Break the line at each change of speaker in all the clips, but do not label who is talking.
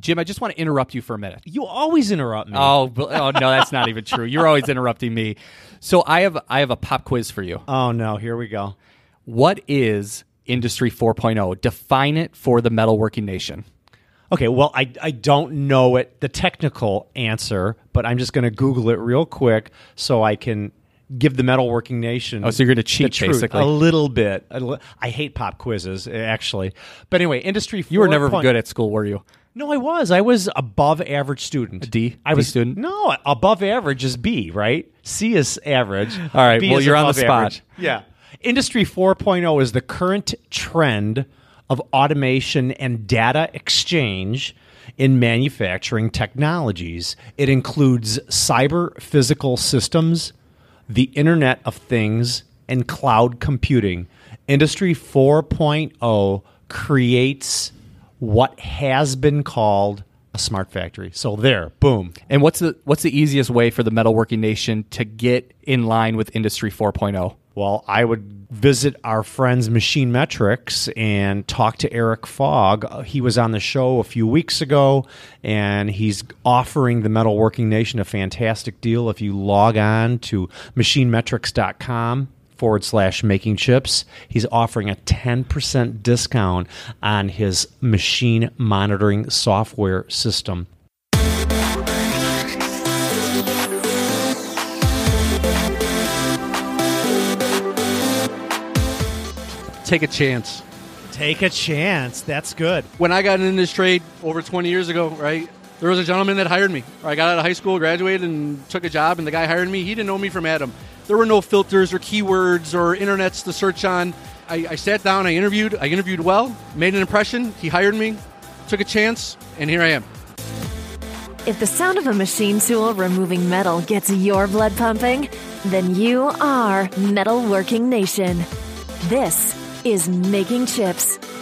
Jim, I just want to interrupt you for a minute.
You always interrupt me.
Oh, oh no, that's not even true. You're always interrupting me. So I have I have a pop quiz for you.
Oh, no, here we go.
What is Industry 4.0? Define it for the metalworking nation.
Okay, well, I, I don't know it, the technical answer, but I'm just going to Google it real quick so I can give the metalworking nation.
Oh, so you're gonna cheat,
truth
basically.
a little bit. I hate pop quizzes, actually. But anyway, industry.
You were never
4.0
good at school, were you?
No, I was. I was above average student.
A D?
I
D
was a
student?
No, above average is B, right? C is average.
All right,
B
well, you're on the spot.
average. Yeah. Industry 4.0 is the current trend of automation and data exchange in manufacturing technologies. It includes cyber physical systems, the Internet of Things, and cloud computing. Industry 4.0 creates what has been called a smart factory. So there, boom.
And what's the what's the easiest way for the metalworking nation to get in line with Industry oh? 4.0?
Well, I would visit our friends MachineMetrics and talk to Eric Fogg. Uh, He was on the show a few weeks ago, and he's offering the Metalworking Nation a fantastic deal. If you log on to machinemetrics.com forward slash making chips, he's offering a 10% discount on his machine monitoring software system.
Take a chance.
Take a chance. That's good.
When I got into this trade over 20 years ago, right, there was a gentleman that hired me. I got out of high school, graduated, and took a job, and the guy hired me. He didn't know me from Adam. There were no filters or keywords or internets to search on. I, I sat down, I interviewed, I interviewed well, made an impression. He hired me, took a chance, and here I am.
If the sound of a machine tool removing metal gets your blood pumping, then you are Metalworking Nation. This is Making Chips,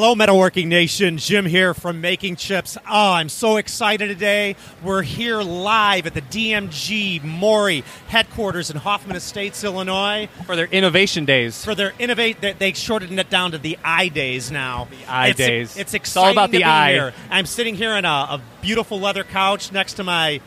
Hello, Metalworking Nation. Jim here from Making Chips. Oh, I'm so excited today. We're here live at the DMG Mori headquarters in Hoffman Estates, Illinois,
For their innovation days.
for their innovate. They, they shortened it down to the I days now. The
I
it's,
days.
It's
It's all
exciting
about the I.
here. I'm sitting here on a, a beautiful leather couch next to my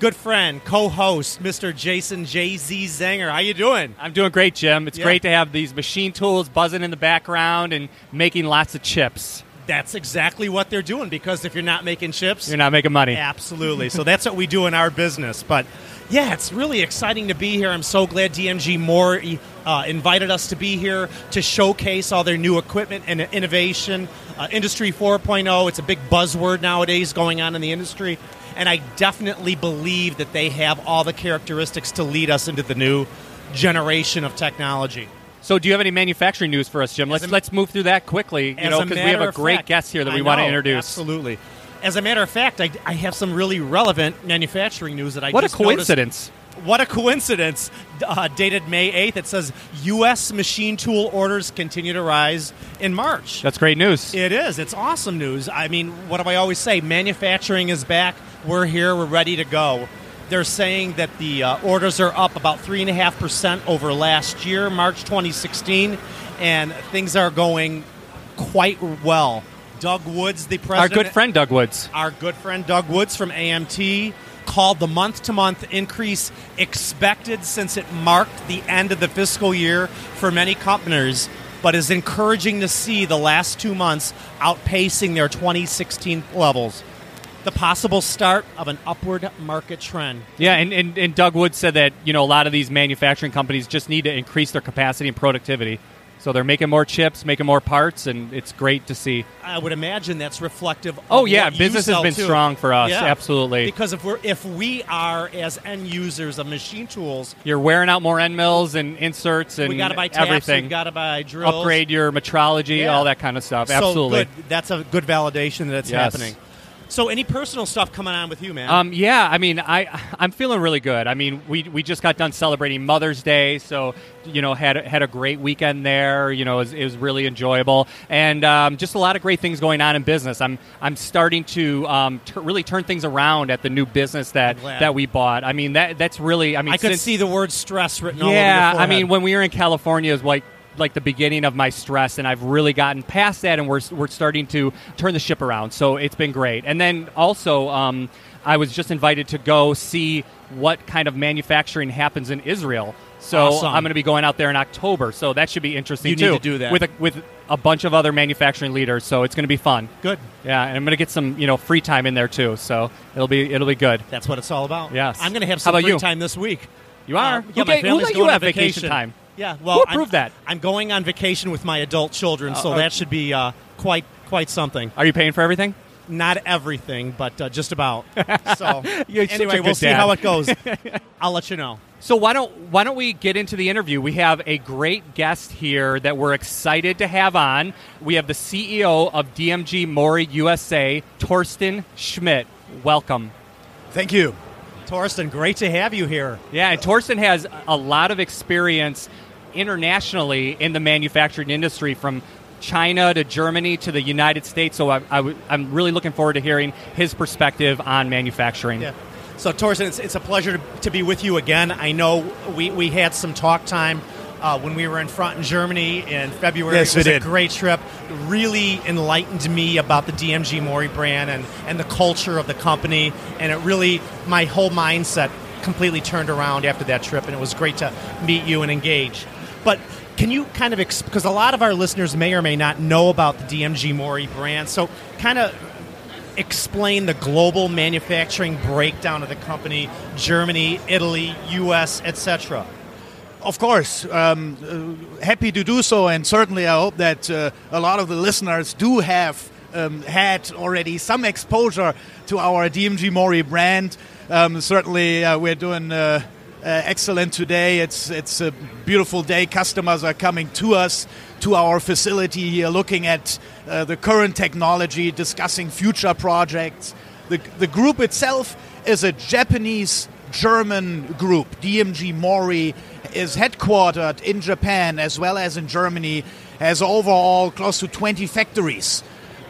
good friend, co-host, Mr. Jason Jay Z Zenger. How you doing?
I'm doing great, Jim. It's
Yeah.
great to have these machine tools buzzing in the background and making lots of chips.
That's exactly what they're doing because if you're not making chips,
You're not making money.
Absolutely. So that's what we do in our business. But yeah, it's really exciting to be here. I'm so glad DMG Mori uh, invited us to be here to showcase all their new equipment and innovation. Uh, Industry 4.0, it's a big buzzword nowadays going on in the industry. And I definitely believe that they have all the characteristics to lead us into the new generation of technology.
So, do you have any manufacturing news for us, Jim? Let's
a-
let's move through that quickly. You know, because we have a great
fact-
guest here that we want to introduce.
Absolutely. As a matter of fact, I, I have some really relevant manufacturing news that I
What a coincidence!
What a coincidence! Uh, dated May eighth, it says U.S. machine tool orders continue to rise in March.
That's great news.
It is. It's awesome news. I mean, what do I always say? Manufacturing is back. We're here. We're ready to go. They're saying that the uh, orders are up about 3.5% over last year, March 2016, and things are going quite well. Doug Woods, the president.
Our good friend Doug Woods.
Our good friend Doug Woods from AMT called the month to month increase expected since it marked the end of the fiscal year for many companies, but is encouraging to see the last two months outpacing their 2016 levels. The possible start of an upward market trend.
Yeah, and, and, and Doug Wood said that you know a lot of these manufacturing companies just need to increase their capacity and productivity. So they're making more chips, making more parts, and it's great to see.
I would imagine that's reflective. Of
Oh, yeah, business has been
too.
strong for us,
Yeah.
absolutely.
Because if we're if we are as end users of machine tools,
You're wearing out more end mills and inserts and
we got to buy taps,
everything.
we got to buy drills,
Upgrade your metrology,
Yeah.
all that kind of stuff.
So
Absolutely.
good. That's a good validation that it's
Yes.
happening. So, any personal stuff coming on with you, man?
Um, yeah, I mean, I I'm feeling really good. I mean, we we just got done celebrating Mother's Day, so you know had had a great weekend there. You know, it was, it was really enjoyable, and um, just a lot of great things going on in business. I'm I'm starting to um, t- really turn things around at the new business that that we bought. I mean, that that's really. I mean,
I could
since-
see the word stress written all over
yeah, I mean, when we were in California, it was like like the beginning of my stress, and I've really gotten past that, and we're we're starting to turn the ship around. So it's been great. And then also, um, I was just invited to go see what kind of manufacturing happens in Israel. So
Awesome.
I'm going to be going out there in October. So that should be interesting
You need
too.
to do that.
with a, with a bunch of other manufacturing leaders. So it's going to be fun.
Good.
Yeah, and I'm going to get some you know free time in there too. So it'll be it'll be good.
That's what it's all about.
Yes.
I'm going to have some free
you?
time this week.
You are.
Uh,
Who
yeah, my
ga- who
family's
let you have vacation
vacation
time?
Yeah, well,
Who
I'm-
approved that?
I'm going on vacation with my adult children, so
Uh, uh,
that should be uh, quite quite something.
Are you paying for everything?
Not everything, but uh, just about. So
You're such a
anyway, we'll see how it goes. I'll let you know.
So why don't why don't we get into the interview? We have a great guest here that we're excited to have on. We have the CEO of DMG Mori USA, Thorsten Schmidt. Welcome.
Thank you.
Thorsten, great to have you here.
Yeah, and Thorsten has a lot of experience internationally in the manufacturing industry from China to Germany to the United States. So I, I w- I'm really looking forward to hearing his perspective on manufacturing.
Yeah. So, Thorsten, it's, it's a pleasure to, to be with you again. I know we, we had some talk time uh, when we were in front in Germany in February.
Yes,
it was
we
a
did.
great trip. Really enlightened me about the DMG Mori brand and, and the culture of the company. And it really, my whole mindset completely turned around after that trip. And it was great to meet you and engage. But can you kind of, because a lot of our listeners may or may not know about the DMG Mori brand. So, kind of explain the global manufacturing breakdown of the company germany italy us etc
Of course, um, uh, happy to do so, and certainly I hope that uh, a lot of the listeners do have um, had already some exposure to our DMG Mori brand. Um, certainly, uh, we're doing uh, excellent today. It's it's a beautiful day. Customers are coming to us to our facility here, looking at uh, the current technology, discussing future projects. The the group itself is a Japanese German group. DMG Mori is headquartered in Japan as well as in Germany, has overall close to 20 factories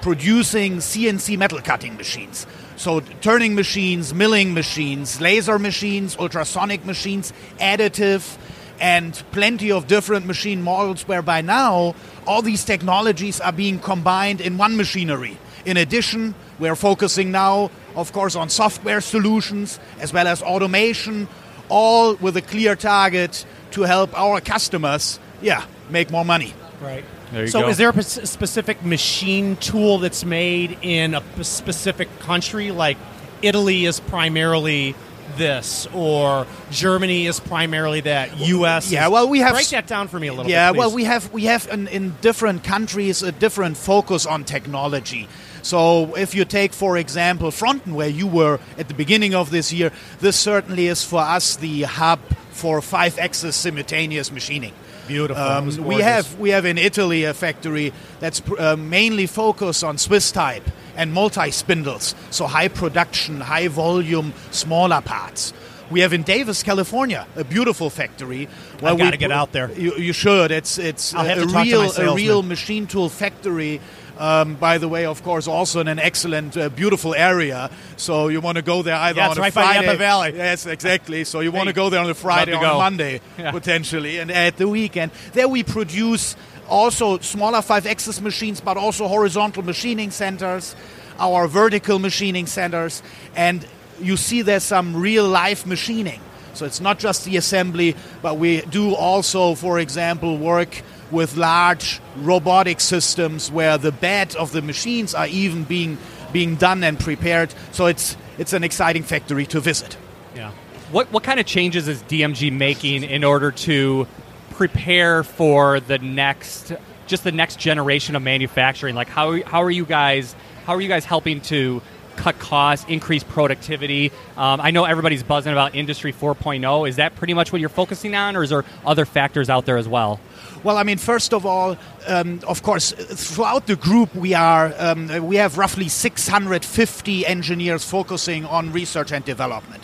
producing CNC metal cutting machines. So, turning machines, milling machines, laser machines, ultrasonic machines, additive, and plenty of different machine models where by now all these technologies are being combined in one machinery. In addition, we're focusing now, of course, on software solutions as well as automation, all with a clear target to help our customers, yeah, make more money.
right
There you
so
go.
is there a specific machine tool that's made in a specific country like italy is primarily this or germany is primarily that us
Yeah, well, we have
break that down for me a little
yeah,
bit
well, we have we have in, in different countries a different focus on technology. So, if you take, for example, Pfronten, where you were at the beginning of this year, this certainly is for us the hub for five-axis simultaneous machining.
Beautiful.
Um, we have we have in Italy a factory that's pr- uh, mainly focused on Swiss type and multi spindles, so high production, high volume, smaller parts. We have in Davis, California, a beautiful factory.
I've
we
gotta get out there.
You, you should. It's it's
I'll
a,
to
real a real machine tool factory. Um, by the way, of course, also in an excellent, uh, beautiful area. So you want to go there either
Yeah,
on
it's
a
right by
Friday.
Napa Valley.
Yes, exactly. So you want to go there on a Friday or a. Monday
Yeah.
potentially, and at the weekend. There we produce also smaller five-axis machines, but also horizontal machining centers, our vertical machining centers, and you see there's some real life machining. So it's not just the assembly, but we do also, for example, work with large robotic systems where the bed of the machines are even being being done and prepared. So it's it's an exciting factory to visit.
yeah
What what kind of changes is DMG making in order to prepare for the next just the next generation of manufacturing? Like how how are you guys how are you guys helping to cut costs, increase productivity. Um, I know everybody's buzzing about Industry 4.0. Is that pretty much what you're focusing on, or is there other factors out there as well?
Well, I mean, first of all, um, of course, throughout the group, we are um, we have roughly 650 engineers focusing on research and development.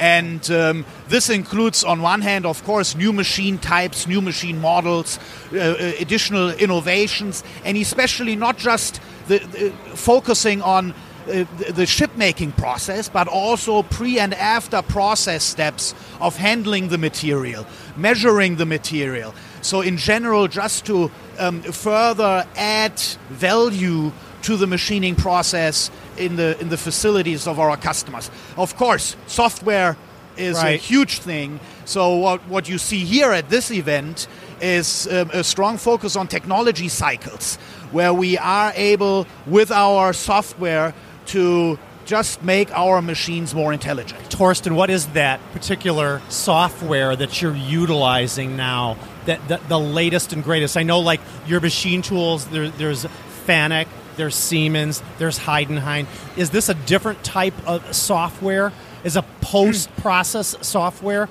And um, this includes, on one hand, of course, new machine types, new machine models, uh, uh additional innovations, and especially not just the, the focusing on uh, the ship making process, but also pre and after process steps of handling the material, measuring the material. So, in general, just to um, further add value to the machining process in the in the facilities of our customers. Of course, software is right. a huge thing. So what what you see here at this event is um, a strong focus on technology cycles, where we are able with our software to just make our machines more intelligent.
Thorsten, what is that particular software that you're utilizing now? That the, the latest and greatest. I know, like your machine tools. There, there's FANUC, there's Siemens, there's Heidenhain. Is this a different type of software? Is a post-process software?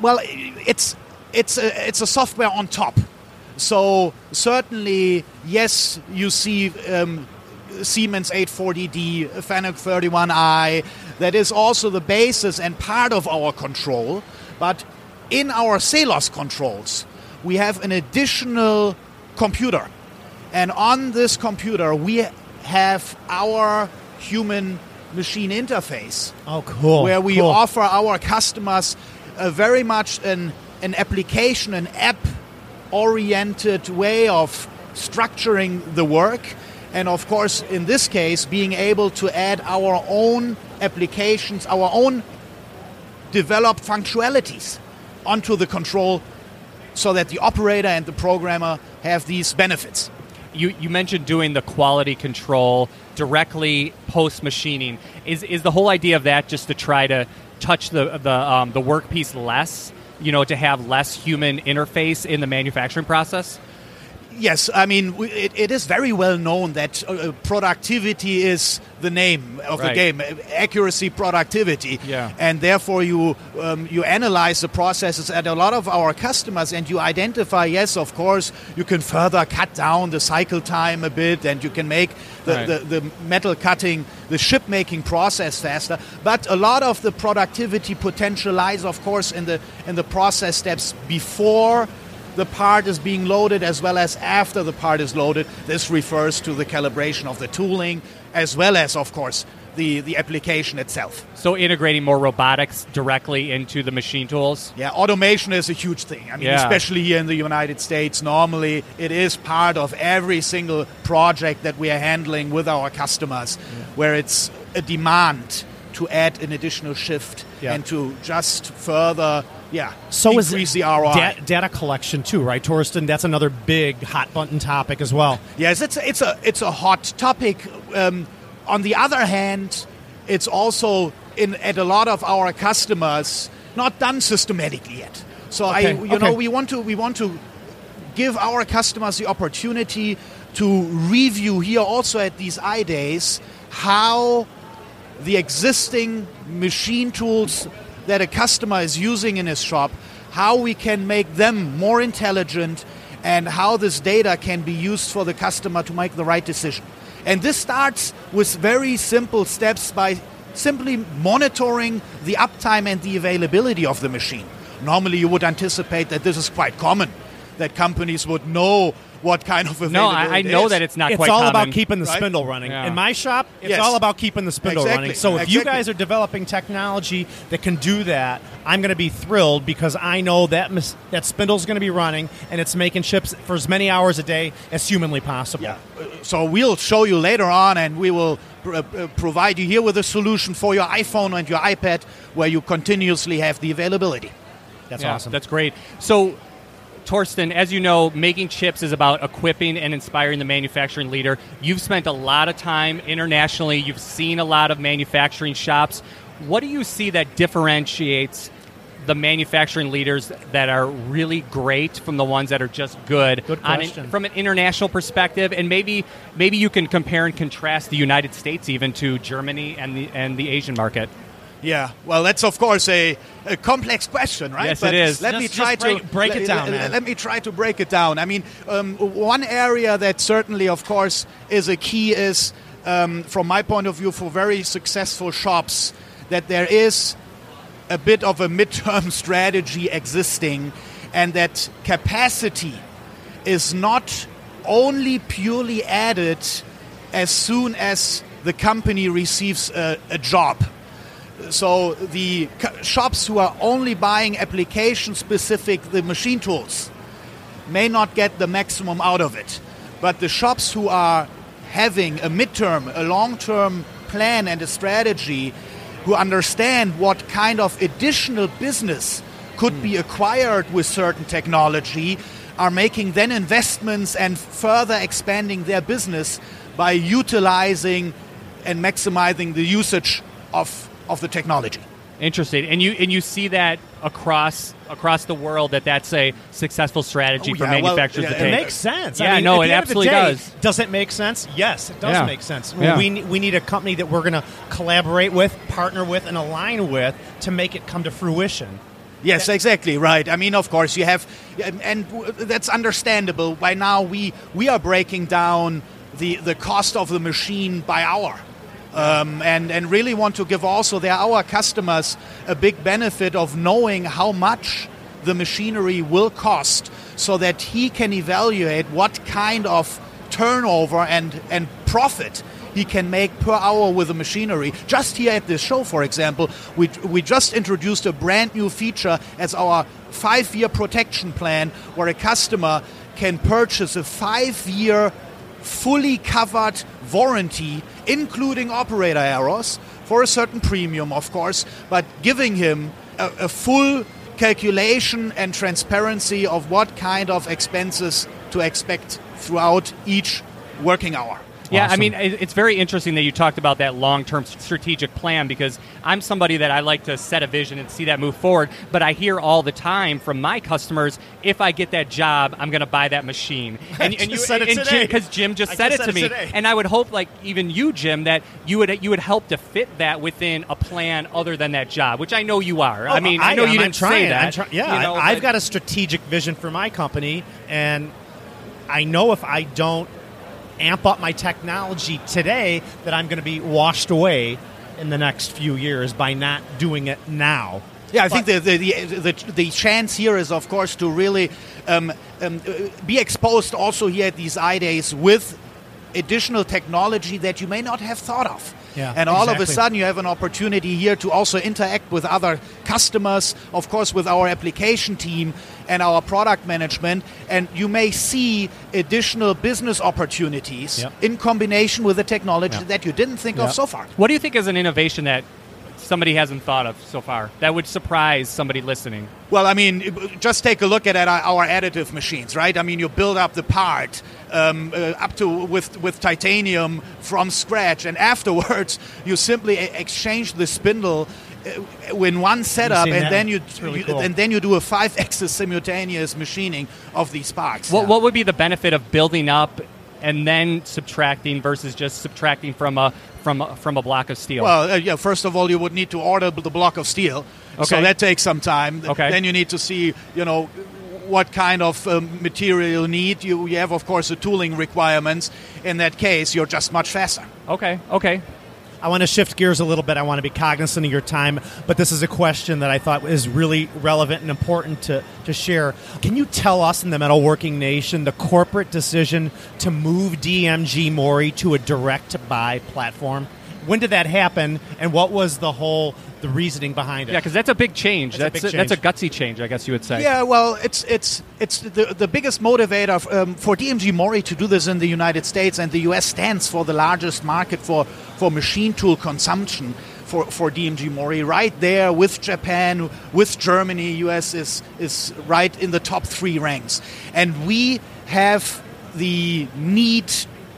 Well, it's it's a, it's a software on top. So certainly, yes, you see um, Siemens 840D, FANUC 31i. That is also the basis and part of our control. But in our Celos controls, we have an additional computer and on this computer, we have our human machine interface.
Oh, cool.
Where we
cool.
offer our customers a very much an, an application, an app oriented way of structuring the work. And of course, in this case, being able to add our own applications, our own developed functionalities onto the control so that the operator and the programmer have these benefits
you, you mentioned doing the quality control directly post machining. Is is the whole idea of that just to try to touch the the um, the workpiece less? You know, to have less human interface in the manufacturing process.
Yes, I mean it, it is very well known that uh, uh, productivity is the name of right. the game. Accuracy, productivity,
yeah.
and therefore you um, you analyze the processes at a lot of our customers, and you identify. Yes, of course, you can further cut down the cycle time a bit, and you can make the, right. the, the metal cutting, the ship making process faster. But a lot of the productivity potential lies, of course, in the in the process steps before the part is being loaded as well as after the part is loaded. This refers to the calibration of the tooling as well as, of course, the, the application itself.
So integrating more robotics directly into the machine tools?
Yeah, automation is a huge thing. I mean, yeah. especially here in the United States, normally it is part of every single project that we are handling with our customers, yeah. where it's a demand to add an additional shift yeah. and to just further yeah.
So
increase
is
the ROI.
Da- data collection too, right, Thorsten? That's another big hot button topic as well.
Yes, it's a, it's a it's a hot topic. Um, on the other hand, it's also in at a lot of our customers not done systematically yet. So okay. I, you okay. know, we want to we want to give our customers the opportunity to review here also at these iDays how the existing machine tools that a customer is using in his shop, how we can make them more intelligent, and how this data can be used for the customer to make the right decision. And this starts with very simple steps by simply monitoring the uptime and the availability of the machine. Normally, you would anticipate that this is quite common, that companies would know what kind of
No, I, I know
is.
that it's not. Quite that.
It's
all
common,
about
keeping the
right?
spindle running.
Yeah.
In my shop, it's
yes.
all about keeping the spindle
exactly.
running. So if
exactly.
you guys are developing technology that can do that, I'm going to be thrilled because I know that mis- that spindle's going to be running and it's making chips for as many hours a day as humanly possible.
Yeah. So we'll show you later on, and we will pr- uh, provide you here with a solution for your iPhone and your iPad, where you continuously have the availability.
That's
yeah,
awesome.
That's great. So Thorsten, as you know, making chips is about equipping and inspiring the manufacturing leader. You've spent a lot of time internationally, you've seen a lot of manufacturing shops. What do you see that differentiates the manufacturing leaders that are really great from the ones that are just good,
Good
on an-
question.
from an international perspective, and maybe maybe you can compare and contrast the United States even to Germany and the and the Asian market.
Yeah, well, that's of course a, a complex question, right?
Yes, it is.
Let
Just-
me try
break-
to
break it down,
let-
man.
Let me try to break it down. I mean, um, one area that certainly, of course, is a key is, um, from my point of view, for very successful shops, that there is a bit of a midterm strategy existing, and that capacity is not only purely added as soon as the company receives a, a job. So the shops who are only buying application specific the machine tools may not get the maximum out of it. But the shops who are having a midterm, a long-term plan and a strategy who understand what kind of additional business could be hmm. acquired with certain technology are making then investments and further expanding their business by utilizing and maximizing the usage of, of the technology.
Interesting, and you and you see that across across the world that that's a successful strategy
Oh,
for
yeah, well,
manufacturers
yeah,
to
it
take.
It makes sense.
Yeah,
I mean,
no, it
the end of
absolutely
day,
does.
Does it make sense? Yes, it does
Yeah.
make sense.
Yeah.
We, we need a company that we're going to collaborate with, partner with, and align with to make it come to fruition.
Yes, exactly right. I mean, of course, you have, and, and that's understandable. By now, we we are breaking down the the cost of the machine by hour, um, and and really want to give also their our customers a big benefit of knowing how much the machinery will cost, so that he can evaluate what kind of turnover and and profit he can make per hour with the machinery. Just here at this show, for example, we, we just introduced a brand new feature as our five year protection plan where a customer can purchase a five year fully covered warranty, including operator errors, for a certain premium, of course, but giving him a, a full calculation and transparency of what kind of expenses to expect throughout each working hour.
Yeah, I mean, it's very interesting that you talked about that long-term strategic plan because I'm somebody that I like to set a vision and see that move forward. But I hear all the time from my customers, if I get that job, I'm going to buy that machine. And, and
just said it
and
today.
because Jim just
I
said
just
it
said
to
it
me,
today.
and I would hope, like even you, Jim, that you would you would help to fit that within a plan other than that job, which I know you are. Oh, I mean, I, know
am.
you
I'm
didn't
trying.
say that.
I'm try- yeah,
you know,
I, I've got a strategic vision for my company, and I know if I don't amp up my technology today, that I'm going to be washed away in the next few years by not doing it now.
Yeah, I think the the, the the the chance here is, of course, to really um, um, be exposed also here at these I days with additional technology that you may not have thought of.
Yeah,
and all of a sudden, you have an opportunity here to also interact with other customers, of course, with our application team and our product management. And you may see additional business opportunities
Yep.
in combination with the technology
Yeah.
that you didn't think
Yeah.
of so far.
What do you think is an innovation that somebody hasn't thought of so far that would surprise somebody listening?
Well, I mean, just take a look at our, our additive machines, right? I mean, you build up the part um, uh, up to with with titanium from scratch, and afterwards you simply exchange the spindle uh, in one setup, and
that?
then you,
really
you-
cool.
and then you do a five-axis simultaneous machining of these parts.
What, what would be the benefit of building up and then subtracting versus just subtracting from a from a, from a block of steel?
Well, uh, yeah. First of all, you would need to order the block of steel, so that takes some time.
Okay.
Then you need to see, you know, what kind of um, material you need. You, you have, of course, the tooling requirements. In that case, you're just much faster.
okay, okay.
I want to shift gears a little bit. I want to be cognizant of your time, but this is a question that I thought is really relevant and important to, to share. Can you tell us in the metalworking nation the corporate decision to move DMG Mori to a direct to buy platform? When did that happen, and what was the whole the reasoning behind it?
Yeah, because that's a big change.
That's a
That's
big
that's a gutsy change, I guess you would say.
Yeah, well, it's it's it's the the biggest motivator um, for DMG Mori to do this in the United States, and the U.S. stands for the largest market for for machine tool consumption for for DMG Mori. Right there with Japan, with Germany, U.S. is is right in the top three ranks, and we have the need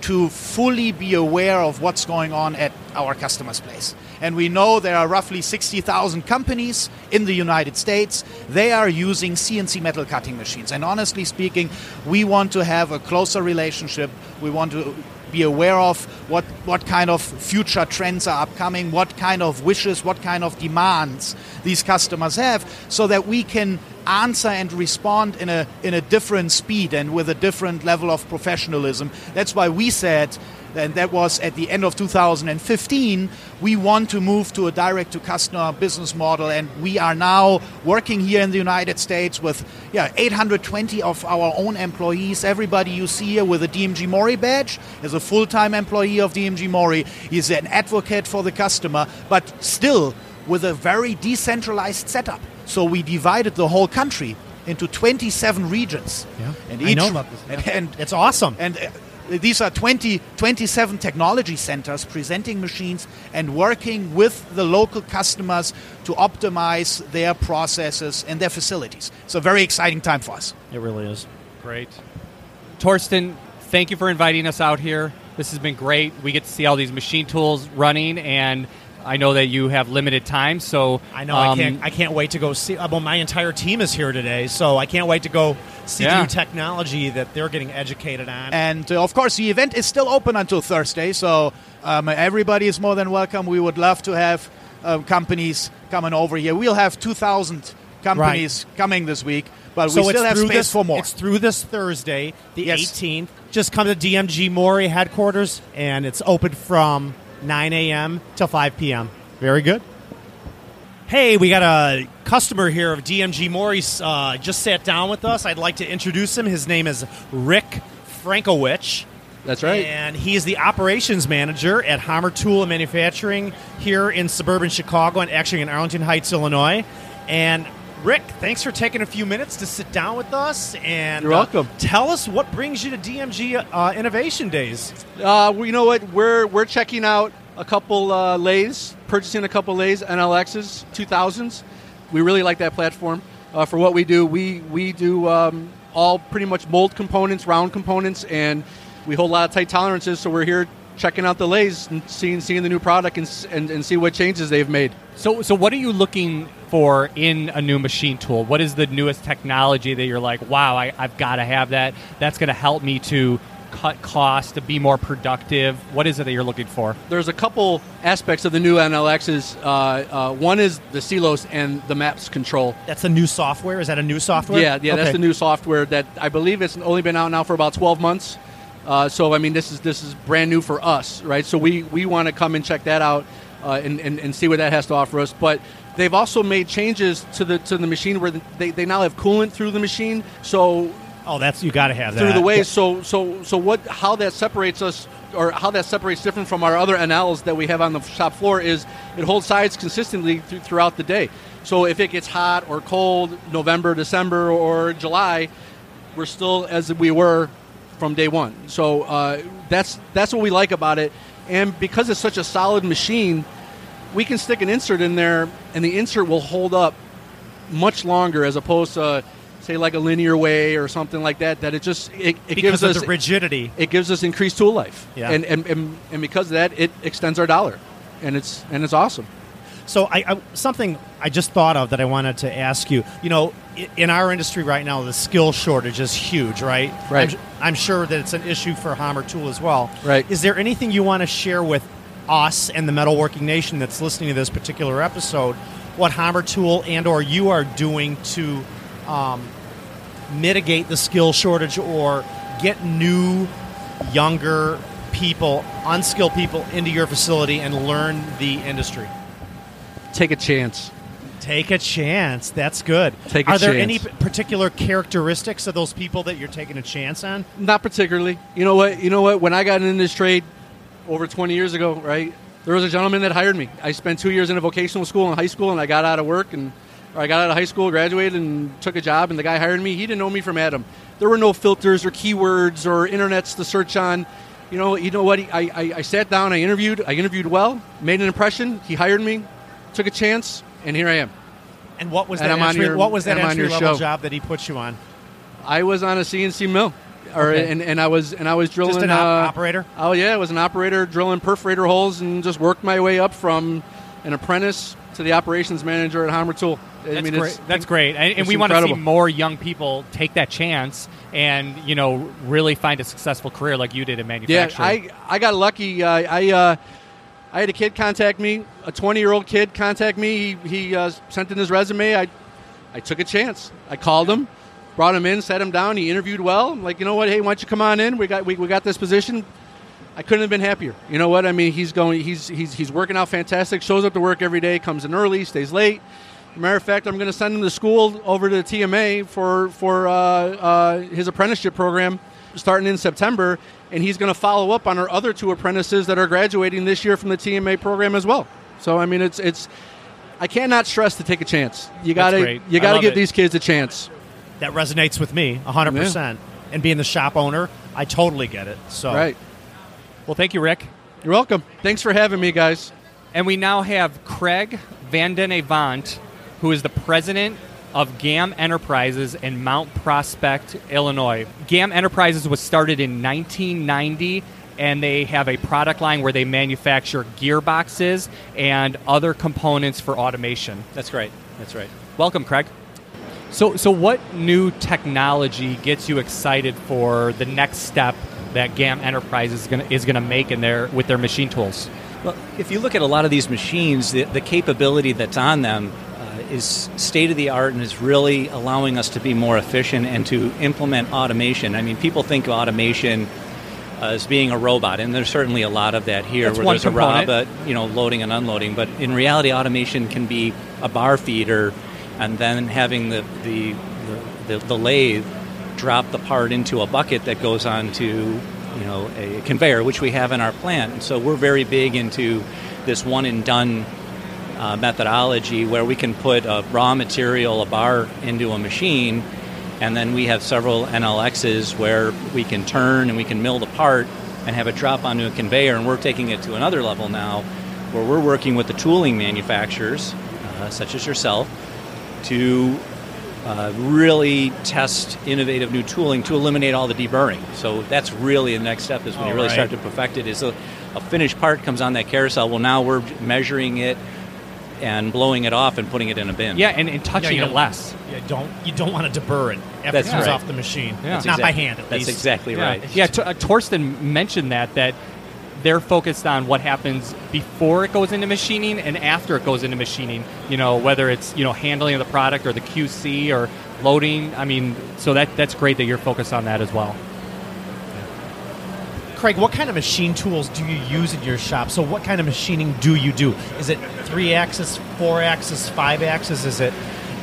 to fully be aware of what's going on at our customer's place. And we know there are roughly 60,000 companies in the United States. They are using CNC metal cutting machines. And honestly speaking, we want to have a closer relationship. We want to be aware of what, what kind of future trends are upcoming, what kind of wishes, what kind of demands these customers have, so that we can answer and respond in a, in a different speed and with a different level of professionalism. That's why we said, and that was at the end of 2015, we want to move to a direct to customer business model. And we are now working here in the United States with yeah, 820 of our own employees. Everybody you see here with a DMG Mori badge is a full time employee of DMG Mori. He's an advocate for the customer, but still with a very decentralized setup. So we divided the whole country into 27 regions.
Yeah,
and
I know about this.
And,
Yeah.
and
It's awesome.
And these are 20, 27 technology centers presenting machines and working with the local customers to optimize their processes and their facilities. It's a very exciting time for us.
It really is.
Great. Thorsten, thank you for inviting us out here. This has been great. We get to see all these machine tools running, and I know that you have limited time, so
I know. I
um,
can't. I can't wait to go see. uh, Well, my entire team is here today, so I can't wait to go see the
Yeah.
new technology that they're getting educated on.
And uh, of course, the event is still open until Thursday, so um, everybody is more than welcome. We would love to have uh, companies coming over here. We'll have 2,000 companies coming this week, but
so
we still have space
this,
for more.
It's through this Thursday, the
Yes.
18th. Just come to DMG Mori headquarters, and it's open from 9 a.m. till 5 p.m. Very good. Hey, we got a customer here of DMG Mori. Uh, just sat down with us. I'd like to introduce him. His name is Rick Frankowitch.
That's right.
And he is the operations manager at Hommer Tool and Manufacturing here in suburban Chicago and actually in Arlington Heights, Illinois. And Rick, thanks for taking a few minutes to sit down with us and
You're
uh,
welcome.
tell us what brings you to DMG uh, Innovation Days.
Uh, well, you know what? We're we're checking out a couple uh, lathes, purchasing a couple lathes, NLXs, 2000s. We really like that platform uh, for what we do. We we do um, all pretty much mold components, round components, and we hold a lot of tight tolerances. So we're here checking out the lathes and seeing seeing the new product and and, and see what changes they've made.
So, so what are you looking for in a new machine tool? What is the newest technology that you're like, wow, I, I've got to have that. That's going to help me to cut costs, to be more productive. What is it that you're looking for?
There's a couple aspects of the new NLXs. Uh, uh, one is the CELOS and the MAPPS control.
That's a new software. Is that a new software?
Yeah, yeah, that's the new software that I believe it's only been out now for about 12 months. Uh, so I mean, this is this is brand new for us, right? So we we want to come and check that out uh, and, and and see what that has to offer us. But they've also made changes to the to the machine where they, they now have coolant through the machine. So
Oh, that's you got to have that
through the way. So so so what? How that separates us, or how that separates different from our other NLs that we have on the shop floor is it holds sides consistently th- throughout the day. So if it gets hot or cold, November, December, or July, we're still as we were from day one. So uh, that's that's what we like about it. And because it's such a solid machine, we can stick an insert in there, and the insert will hold up much longer as opposed to say like a linear way or something like that that it just it, it gives
of
us
the rigidity.
it gives us increased tool life
Yeah.
and, and, and and because of that it extends our dollar and it's and it's awesome
So I, I something I just thought of that I wanted to ask you. You know, in our industry right now, the skill shortage is huge, right?
Right.
I'm, I'm sure that it's an issue for Hommer Tool as well.
Right.
Is there anything you want to share with us and the metalworking nation that's listening to this particular episode? What Hommer Tool and or you are doing to um, mitigate the skill shortage or get new, younger people, unskilled people into your facility and learn the industry?
take a chance
Take a chance. That's good.
Take a
Are there
chance.
any particular characteristics of those people that you're taking a chance on?
not particularly you know what you know what when i got into this trade over 20 years ago right there was a gentleman that hired me i spent two years in a vocational school in high school and i got out of work and i got out of high school graduated and took a job and the guy hired me he didn't know me from adam there were no filters or keywords or internets to search on you know you know what I, I, I sat down i interviewed i interviewed well made an impression he hired me took a chance and here i am
And what was
And
that
I'm
entry,
your-
what was that entry level
show.
job that he put you on?
i was on a cnc mill or
Okay.
and, and I was and I was drilling.
Just an
uh,
operator?
Oh yeah, I was an operator drilling perforator holes and just worked my way up from an apprentice to the operations manager at Hommer Tool. I
That's
mean,
great.
it's,
That's great, and, and we want to see more young people take that chance and you know really find a successful career like you did in manufacturing. Yeah.
I I got lucky. Uh, I uh, I had a kid contact me, a 20 year old kid contact me. He, he uh, sent in his resume. I I took a chance. I called him, brought him in, sat him down. He interviewed well. I'm like, you know what? Hey, why don't you come on in? We got we, we got this position. I couldn't have been happier. You know what? I mean, he's going. He's he's he's working out fantastic. Shows up to work every day. Comes in early. Stays late. Matter of fact, I'm going to send him to school over to the TMA for for uh, uh, his apprenticeship program starting in September, and he's going to follow up on our other two apprentices that are graduating this year from the TMA program as well. So I mean, it's it's. I cannot stress to take a chance. You got to you got to give
it.
these kids a chance.
That resonates with me 100%. And being the shop owner, I totally get it. So
Right.
Well, thank you, Rick.
You're welcome. Thanks for having me, guys.
And we now have Craig Van den Avont, who is the president of GAM Enterprises in Mount Prospect, Illinois. GAM Enterprises was started in 1990, and they have a product line where they manufacture gearboxes and other components for automation.
That's right. That's right.
Welcome, Craig. So, so what new technology gets you excited for the next step that GAM Enterprises is going is to make in their with their machine tools?
Well, if you look at a lot of these machines, the, the capability that's on them uh, is state of the art and is really allowing us to be more efficient and to implement automation. I mean, people think of automation uh, as being a robot, and there's certainly a lot of that here,
That's
where there's
component.
a robot, you know, loading and unloading. But in reality, automation can be a bar feeder, and then having the the, the, the, the lathe drop the part into a bucket that goes onto you know a conveyor, which we have in our plant. And so we're very big into this one and done uh, methodology where we can put a raw material, a bar, into a machine, and then we have several NLXs where we can turn and we can mill the part and have it drop onto a conveyor. And we're taking it to another level now, where we're working with the tooling manufacturers, uh, such as yourself, to uh, really test innovative new tooling to eliminate all the deburring. So that's really the next step is when you really
right.
start to perfect it. Is a, a finished part comes on that carousel. Well, now we're measuring it and blowing it off and putting it in a bin.
Yeah, and, and touching
you
it less.
You don't you don't want to deburr it after
That's
it comes
right.
off the machine.
Yeah.
It's
That's
not by hand at
That's
least.
exactly
Yeah,
right.
yeah. T- uh, Thorsten mentioned that that they're focused on what happens before it goes into machining and after it goes into machining. You know, whether it's you know handling of the product or the QC or loading. I mean, so that that's great that you're focused on that as well.
Craig, what kind of machine tools do you use in your shop? So, what kind of machining do you do? Is it three axis, four axis, five axis? Is it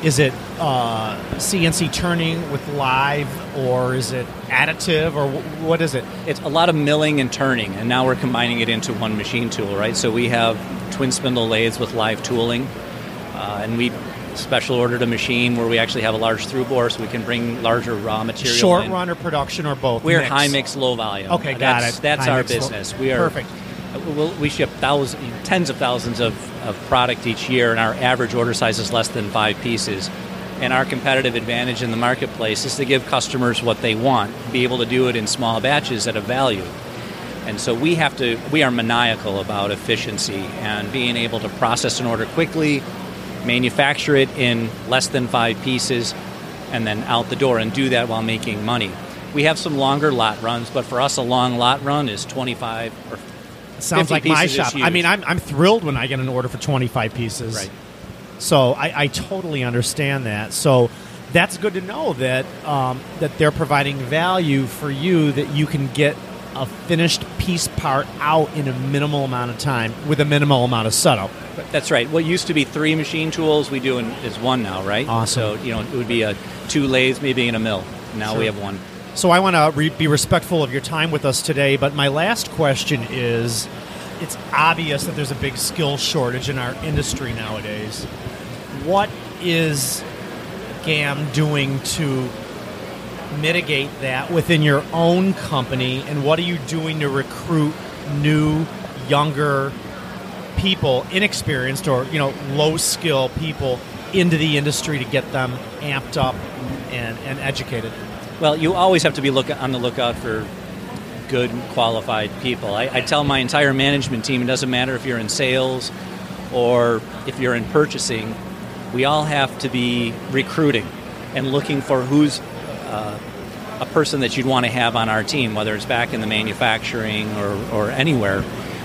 is it uh, CNC turning with live, or is it additive, or wh- what is it?
It's a lot of milling and turning, and now we're combining it into one machine tool, right? So we have twin spindle lathes with live tooling, uh, and we special ordered a machine where we actually have a large through bore, so we can bring larger raw material.
Short
in.
run or production or both?
We're
Mix.
high mix, low volume.
Okay, got
that's,
it.
That's
High
our
mix, low-
business. We are
Perfect.
Uh, we'll, we ship thousands, tens of thousands of, of product each year, and our average order size is less than five pieces. And our competitive advantage in the marketplace is to give customers what they want, be able to do it in small batches at a value. And so we have to, we are maniacal about efficiency and being able to process an order quickly, manufacture it in less than five pieces, and then out the door and do that while making money. We have some longer lot runs, but for us, a long lot run is 25 or
Sounds like my shop. I mean, I'm, I'm thrilled when I get an order for 25 pieces.
Right.
So I, I totally understand that. So that's good to know that um, that they're providing value for you that you can get a finished piece part out in a minimal amount of time with a minimal amount of setup.
That's right. What used to be three machine tools, we do in, is one now, right?
Awesome.
So you know, it would be a two lathes, maybe in a mill. Now
Sure.
we have one.
So I want to re- be respectful of your time with us today, but my last question is it's obvious that there's a big skill shortage in our industry nowadays. What is GAM doing to mitigate that within your own company, and what are you doing to recruit new, younger people, inexperienced or you know low skill people into the industry to get them amped up and, and educated?
Well, you always have to be look on the lookout for good, qualified people. I, I tell my entire management team it doesn't matter if you're in sales or if you're in purchasing, we all have to be recruiting and looking for who's uh, a person that you'd want to have on our team, whether it's back in the manufacturing or, or anywhere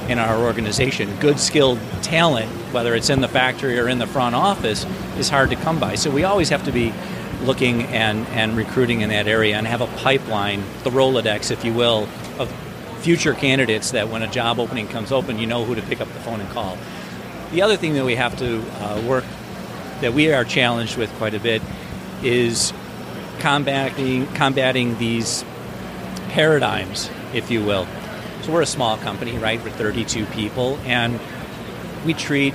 in our organization. Good skilled talent, whether it's in the factory or in the front office, is hard to come by. So we always have to be looking and, and recruiting in that area and have a pipeline, the Rolodex, if you will, of future candidates that when a job opening comes open, you know who to pick up the phone and call. The other thing that we have to uh, work, that we are challenged with quite a bit, is combating, combating these paradigms, if you will. So we're a small company, right? We're 32 people, and we treat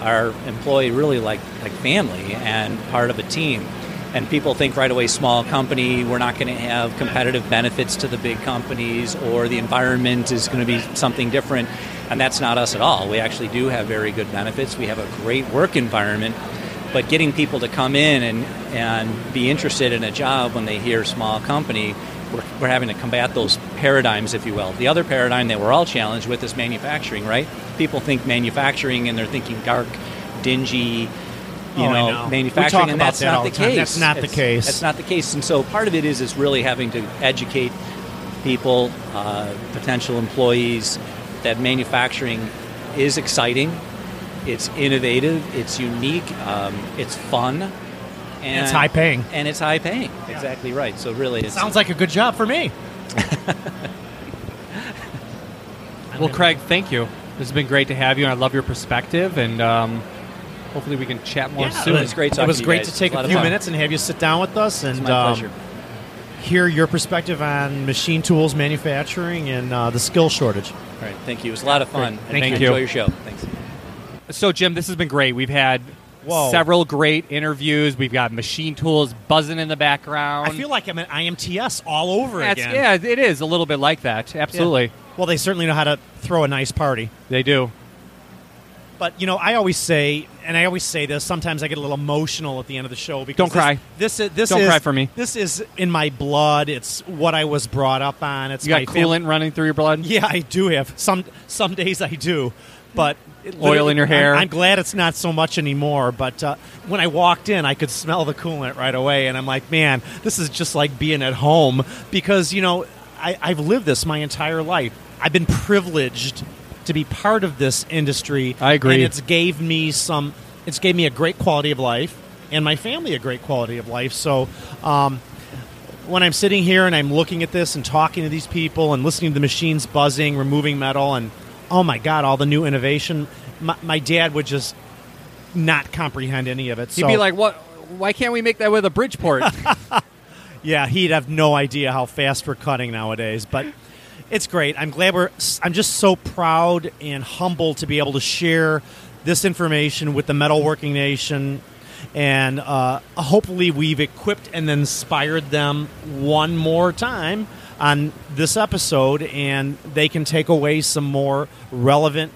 our employee really like, like family and part of a team and people think right away small company we're not going to have competitive benefits to the big companies or the environment is going to be something different. And that's not us at all. We actually do have very good benefits. We have a great work environment. But getting people to come in and, and be interested in a job when they hear small company we're, we're having to combat those paradigms if you will. The other paradigm that we're all challenged with is manufacturing right? People think manufacturing and they're thinking dark dingy you
Oh, I
know,
know. We
manufacturing,
talk
and
about
that's
that
not
all
the
the
case.
That's not the case.
That's not the case, and so part of it is is really having to educate people, uh, potential employees, that manufacturing is exciting, it's innovative, it's unique, um, it's fun, and
it's high paying.
and it's high paying. Exactly right. So really, it
Sounds like a good job for me.
Well, Craig, thank you. This has been great to have you, and I love your perspective, and um, hopefully we can chat more
Yeah,
soon.
it was great
It was
to you
great
guys.
to take
a
a few
fun.
minutes and have you sit down with us and
my
um, hear your perspective on machine tools manufacturing and uh, the skill shortage.
All right, thank you. It was a lot of fun.
Great.
and
Thank
enjoy
you.
your show. Thanks.
So, Jim, this has been great. We've had
Whoa.
several great interviews. We've got machine tools buzzing in the background.
I feel like I'm at IMTS all over
That's-
again.
yeah, it is a little bit like that. Absolutely,
Well, they certainly know how to throw a nice party.
they do.
But you know, I always say, and I always say this. Sometimes I get a little emotional at the end of the show because
Don't
this-
cry.
This is this
Don't
is,
cry for me.
This is in my blood. It's what I was brought up on. It's
You got
my fam-
coolant running through your blood.
Yeah, I do have some. Some days I do, but
Oil in your hair.
I'm, I'm glad it's not so much anymore. But uh, when I walked in, I could smell the coolant right away, and I'm like, man, this is just like being at home because you know I, I've lived this my entire life. I've been privileged to be part of this industry.
I agree.
And it's gave me some. It's gave me a great quality of life, and my family a great quality of life. So. Um, when I'm sitting here and I'm looking at this and talking to these people and listening to the machines buzzing, removing metal, and oh my god, all the new innovation, my, my dad would just not comprehend any of it.
He'd
so,
be like, "What? Why can't we make that with a Bridgeport?"
yeah, he'd have no idea how fast we're cutting nowadays. But it's great. I'm glad we're. I'm just so proud and humbled to be able to share this information with the metalworking nation. And uh, hopefully, we've equipped and inspired them one more time on this episode, and they can take away some more relevant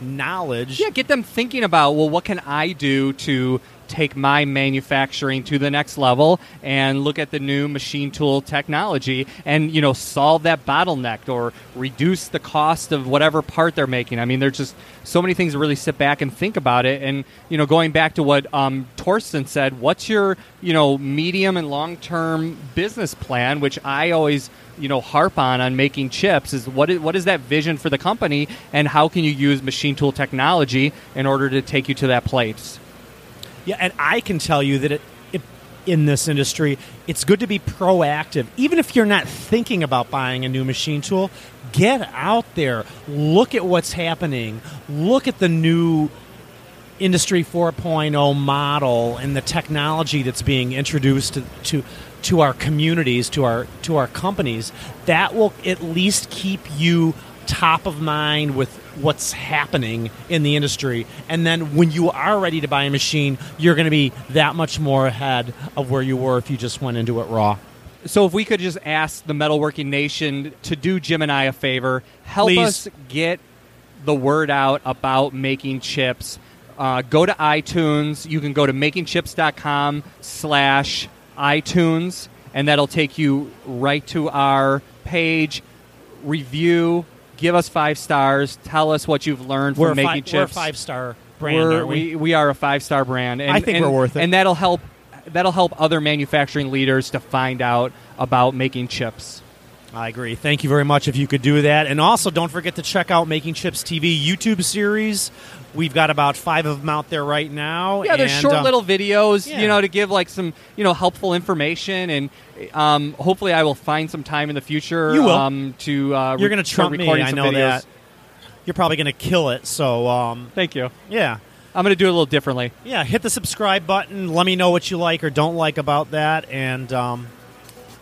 knowledge.
yeah, get them thinking about, well, what can I do to take my manufacturing to the next level and look at the new machine tool technology and you know solve that bottleneck or reduce the cost of whatever part they're making. I mean there's just so many things to really sit back and think about it. And you know going back to what um, Thorsten said what's your you know medium and long term business plan which i always you know harp on on making chips is what is what is that vision for the company and how can you use machine tool technology in order to take you to that place
Yeah, and I can tell you that it, it, in this industry, it's good to be proactive. Even if you're not thinking about buying a new machine tool, get out there, look at what's happening, look at the new Industry 4.0 model and the technology that's being introduced to, to to our communities, to our to our companies. That will at least keep you top of mind with what's happening in the industry. And then when you are ready to buy a machine, you're going to be that much more ahead of where you were if you just went into it raw.
So if we could just ask the metalworking nation to do Jim and I a favor, help
Please.
us get the word out about making chips. Uh, go to iTunes. You can go to makingchips.com slash iTunes and that'll take you right to our page. Review, give us five stars, tell us what you've learned
We're,
from making
fi- we're a five star brand,
We're-
we?
we we are a five star brand. And,
I think
and-
we're worth it.
and that'll help. That'll help other manufacturing leaders to find out about making chips.
I agree. Thank you very much if you could do that. And also, don't forget to check out Making Chips TV YouTube series. We've got about five of them out there right now.
Yeah, there's
and,
short
um,
little videos,
yeah.
you know, to give like some, you know, helpful information, and um, hopefully, I will find some time in the future.
You will.
Um, to uh,
You're
re-
going to trump me. I know
videos.
that. You're probably going to kill it. So, um,
Thank you.
yeah.
I'm going to do it a little differently.
Yeah, hit the subscribe button. Let me know what you like or don't like about that. And um,